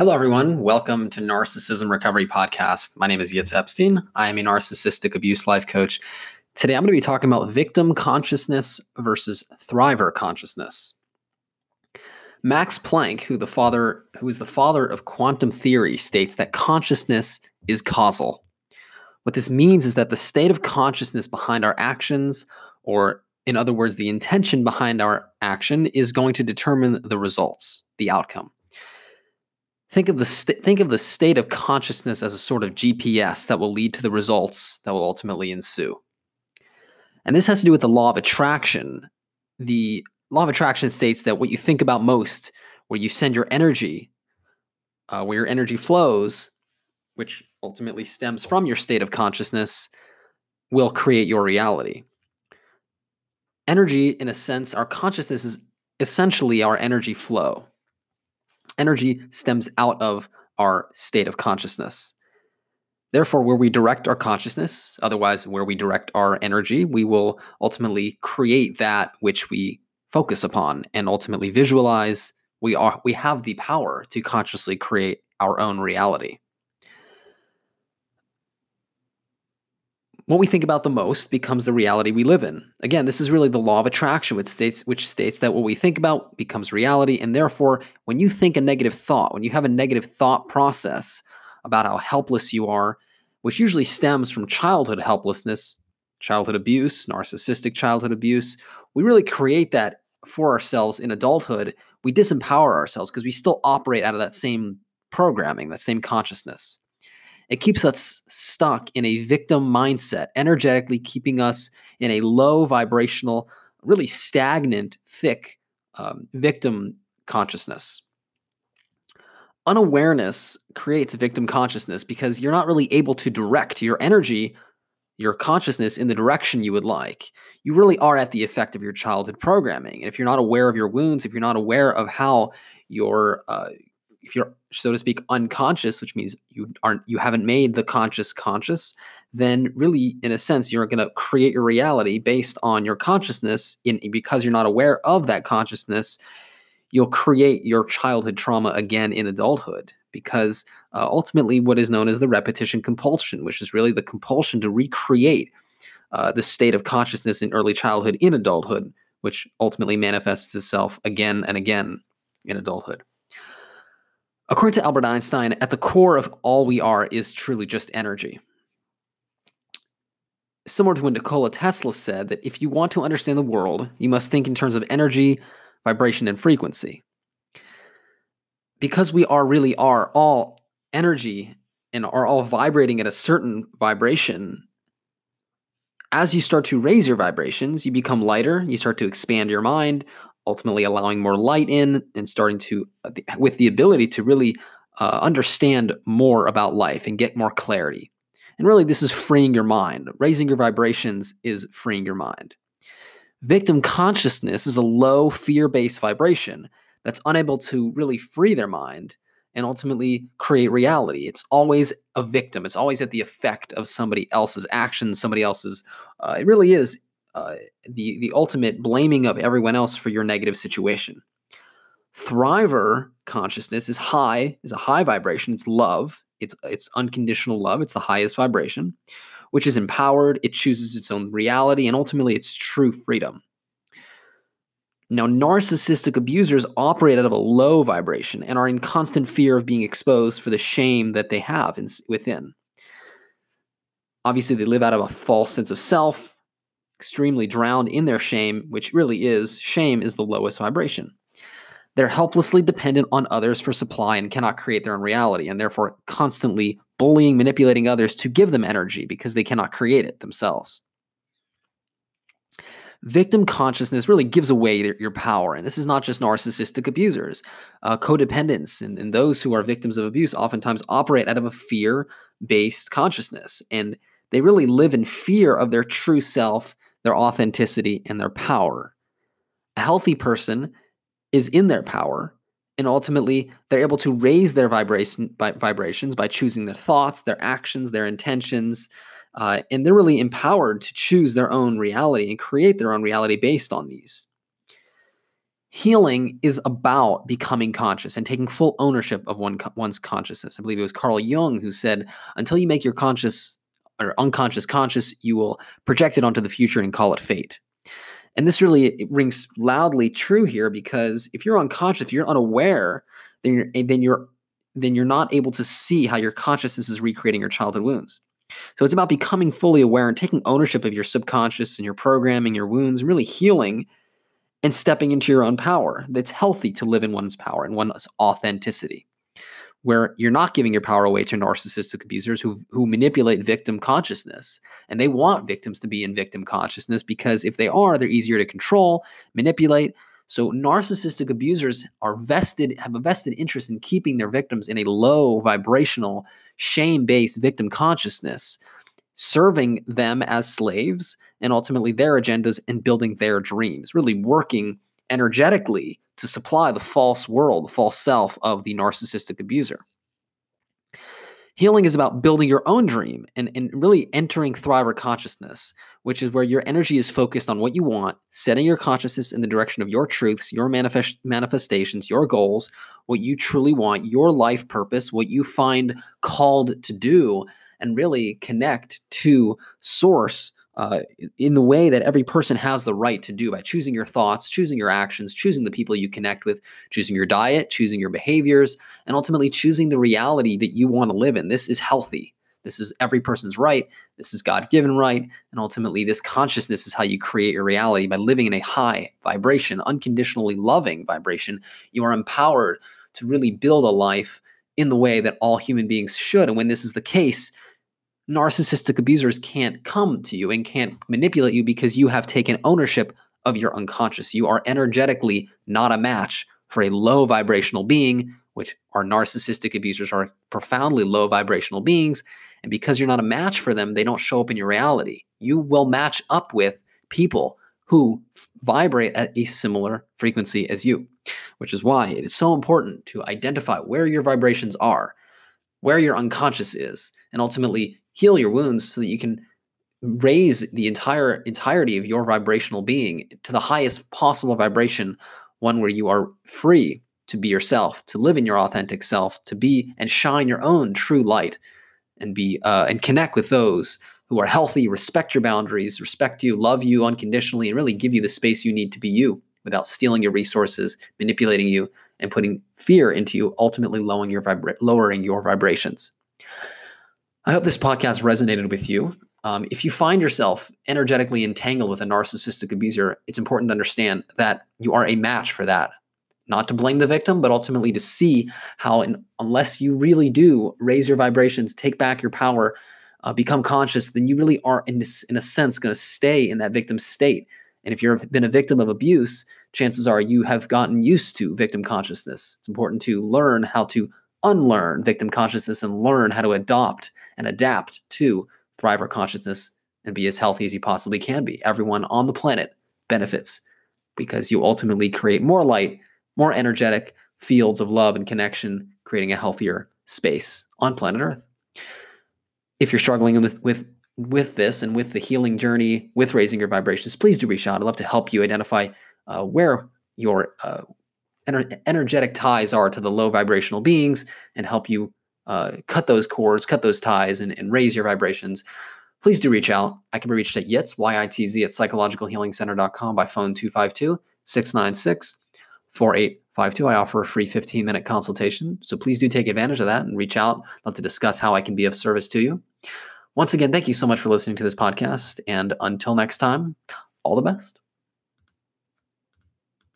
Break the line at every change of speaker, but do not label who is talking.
Hello, everyone. Welcome to Narcissism Recovery Podcast. My name is Yitz Epstein. I am a narcissistic abuse life coach. Today, I'm going to be talking about victim consciousness versus thriver consciousness. Max Planck, who the father, who is the father of quantum theory, states that consciousness is causal. What this means is that the state of consciousness behind our actions, or in other words, the intention behind our action, is going to determine the results, the outcome. Think of the st- think of the state of consciousness as a sort of GPS that will lead to the results that will ultimately ensue. And this has to do with the law of attraction. The law of attraction states that what you think about most, where you send your energy, uh, where your energy flows, which ultimately stems from your state of consciousness, will create your reality. Energy, in a sense, our consciousness is essentially our energy flow. Energy stems out of our state of consciousness. Therefore, where we direct our consciousness, otherwise, where we direct our energy, we will ultimately create that which we focus upon and ultimately visualize. We are we have the power to consciously create our own reality. What we think about the most becomes the reality we live in. Again, this is really the law of attraction, which states, which states that what we think about becomes reality. And therefore, when you think a negative thought, when you have a negative thought process about how helpless you are, which usually stems from childhood helplessness, childhood abuse, narcissistic childhood abuse, we really create that for ourselves in adulthood. We disempower ourselves because we still operate out of that same programming, that same consciousness. It keeps us stuck in a victim mindset, energetically keeping us in a low vibrational, really stagnant, thick um, victim consciousness. Unawareness creates victim consciousness because you're not really able to direct your energy, your consciousness in the direction you would like. You really are at the effect of your childhood programming. And if you're not aware of your wounds, if you're not aware of how your uh, if you're so to speak unconscious which means you aren't you haven't made the conscious conscious then really in a sense you're going to create your reality based on your consciousness. In because you're not aware of that consciousness you'll create your childhood trauma again in adulthood. Because uh, ultimately what is known as the repetition compulsion which is really the compulsion to recreate uh, the state of consciousness in early childhood in adulthood which ultimately manifests itself again and again in adulthood According to Albert Einstein, at the core of all we are is truly just energy. Similar to when Nikola Tesla said that if you want to understand the world, you must think in terms of energy, vibration, and frequency. Because we are really are all energy and are all vibrating at a certain vibration, as you start to raise your vibrations, you become lighter, you start to expand your mind, ultimately allowing more light in and starting to, uh, with the ability to really uh, understand more about life and get more clarity. And really, this is freeing your mind. Raising your vibrations is freeing your mind. Victim consciousness is a low fear based vibration that's unable to really free their mind and ultimately create reality. It's always a victim, it's always at the effect of somebody else's actions, somebody else's. Uh, it really is uh, the the ultimate blaming of everyone else for your negative situation. Thriver consciousness is high, is a high vibration. It's love. It's it's unconditional love. It's the highest vibration, which is empowered. It chooses its own reality, and ultimately, it's true freedom. Now, narcissistic abusers operate out of a low vibration and are in constant fear of being exposed for the shame that they have in, within. Obviously, they live out of a false sense of self, extremely drowned in their shame, which really is shame is the lowest vibration. They're helplessly dependent on others for supply and cannot create their own reality, and therefore constantly bullying, manipulating others to give them energy because they cannot create it themselves. Victim consciousness really gives away their, your power. And this is not just narcissistic abusers. Uh, codependents and, and those who are victims of abuse oftentimes operate out of a fear based consciousness. And they really live in fear of their true self their authenticity, and their power. A healthy person is in their power, and ultimately they're able to raise their vibration by, vibrations by choosing their thoughts, their actions, their intentions, uh, and they're really empowered to choose their own reality and create their own reality based on these. healing is about becoming conscious and taking full ownership of one, one's consciousness. I believe it was Carl Jung who said, until you make your conscious or unconscious conscious, you will project it onto the future and call it fate. And this really rings loudly true here because if you're unconscious, if you're unaware, then you're then you're then you're not able to see how your consciousness is recreating your childhood wounds. So it's about becoming fully aware and taking ownership of your subconscious and your programming, your wounds, really healing and stepping into your own power. That's healthy to live in one's power and one's authenticity where you're not giving your power away to narcissistic abusers who, who manipulate victim consciousness. And they want victims to be in victim consciousness because if they are, they're easier to control, manipulate. So narcissistic abusers are vested, have a vested interest in keeping their victims in a low vibrational, shame-based victim consciousness, serving them as slaves and ultimately their agendas and building their dreams, really working energetically to supply the false world, the false self of the narcissistic abuser. Healing is about building your own dream and, and really entering thriver consciousness, which is where your energy is focused on what you want, setting your consciousness in the direction of your truths, your manifest, manifestations, your goals, what you truly want, your life purpose, what you find called to do, and really connect to source uh, in the way that every person has the right to do by choosing your thoughts, choosing your actions, choosing the people you connect with, choosing your diet, choosing your behaviors, and ultimately choosing the reality that you want to live in. This is healthy. This is every person's right. This is God given right. And ultimately, this consciousness is how you create your reality by living in a high vibration, unconditionally loving vibration. You are empowered to really build a life in the way that all human beings should. And when this is the case, narcissistic abusers can't come to you and can't manipulate you because you have taken ownership of your unconscious. You are energetically not a match for a low vibrational being, which our narcissistic abusers are profoundly low vibrational beings. And because you're not a match for them, they don't show up in your reality. You will match up with people who vibrate at a similar frequency as you, which is why it is so important to identify where your vibrations are, where your unconscious is, and ultimately heal your wounds so that you can raise the entire entirety of your vibrational being to the highest possible vibration one where you are free to be yourself to live in your authentic self to be and shine your own true light and be uh, and connect with those who are healthy respect your boundaries respect you love you unconditionally and really give you the space you need to be you without stealing your resources manipulating you and putting fear into you ultimately lowering your vibra- lowering your vibrations I hope this podcast resonated with you. Um, if you find yourself energetically entangled with a narcissistic abuser, it's important to understand that you are a match for that. Not to blame the victim, but ultimately to see how, in, unless you really do raise your vibrations, take back your power, uh, become conscious, then you really are, in, this, in a sense, going to stay in that victim state. And if you've been a victim of abuse, chances are you have gotten used to victim consciousness. It's important to learn how to unlearn victim consciousness and learn how to adopt and adapt to thriver consciousness and be as healthy as you possibly can be. Everyone on the planet benefits because you ultimately create more light, more energetic fields of love and connection, creating a healthier space on planet Earth. If you're struggling with with with this and with the healing journey, with raising your vibrations, please do reach out. I'd love to help you identify uh, where your uh, ener- energetic ties are to the low vibrational beings and help you uh, cut those cords, cut those ties, and, and raise your vibrations, please do reach out. I can be reached at YITZ, Y-I-T-Z, at psychologicalhealingcenter.com by phone 252-696-4852. I offer a free 15-minute consultation, so please do take advantage of that and reach out. Love to discuss how I can be of service to you. Once again, thank you so much for listening to this podcast, and until next time, all the best.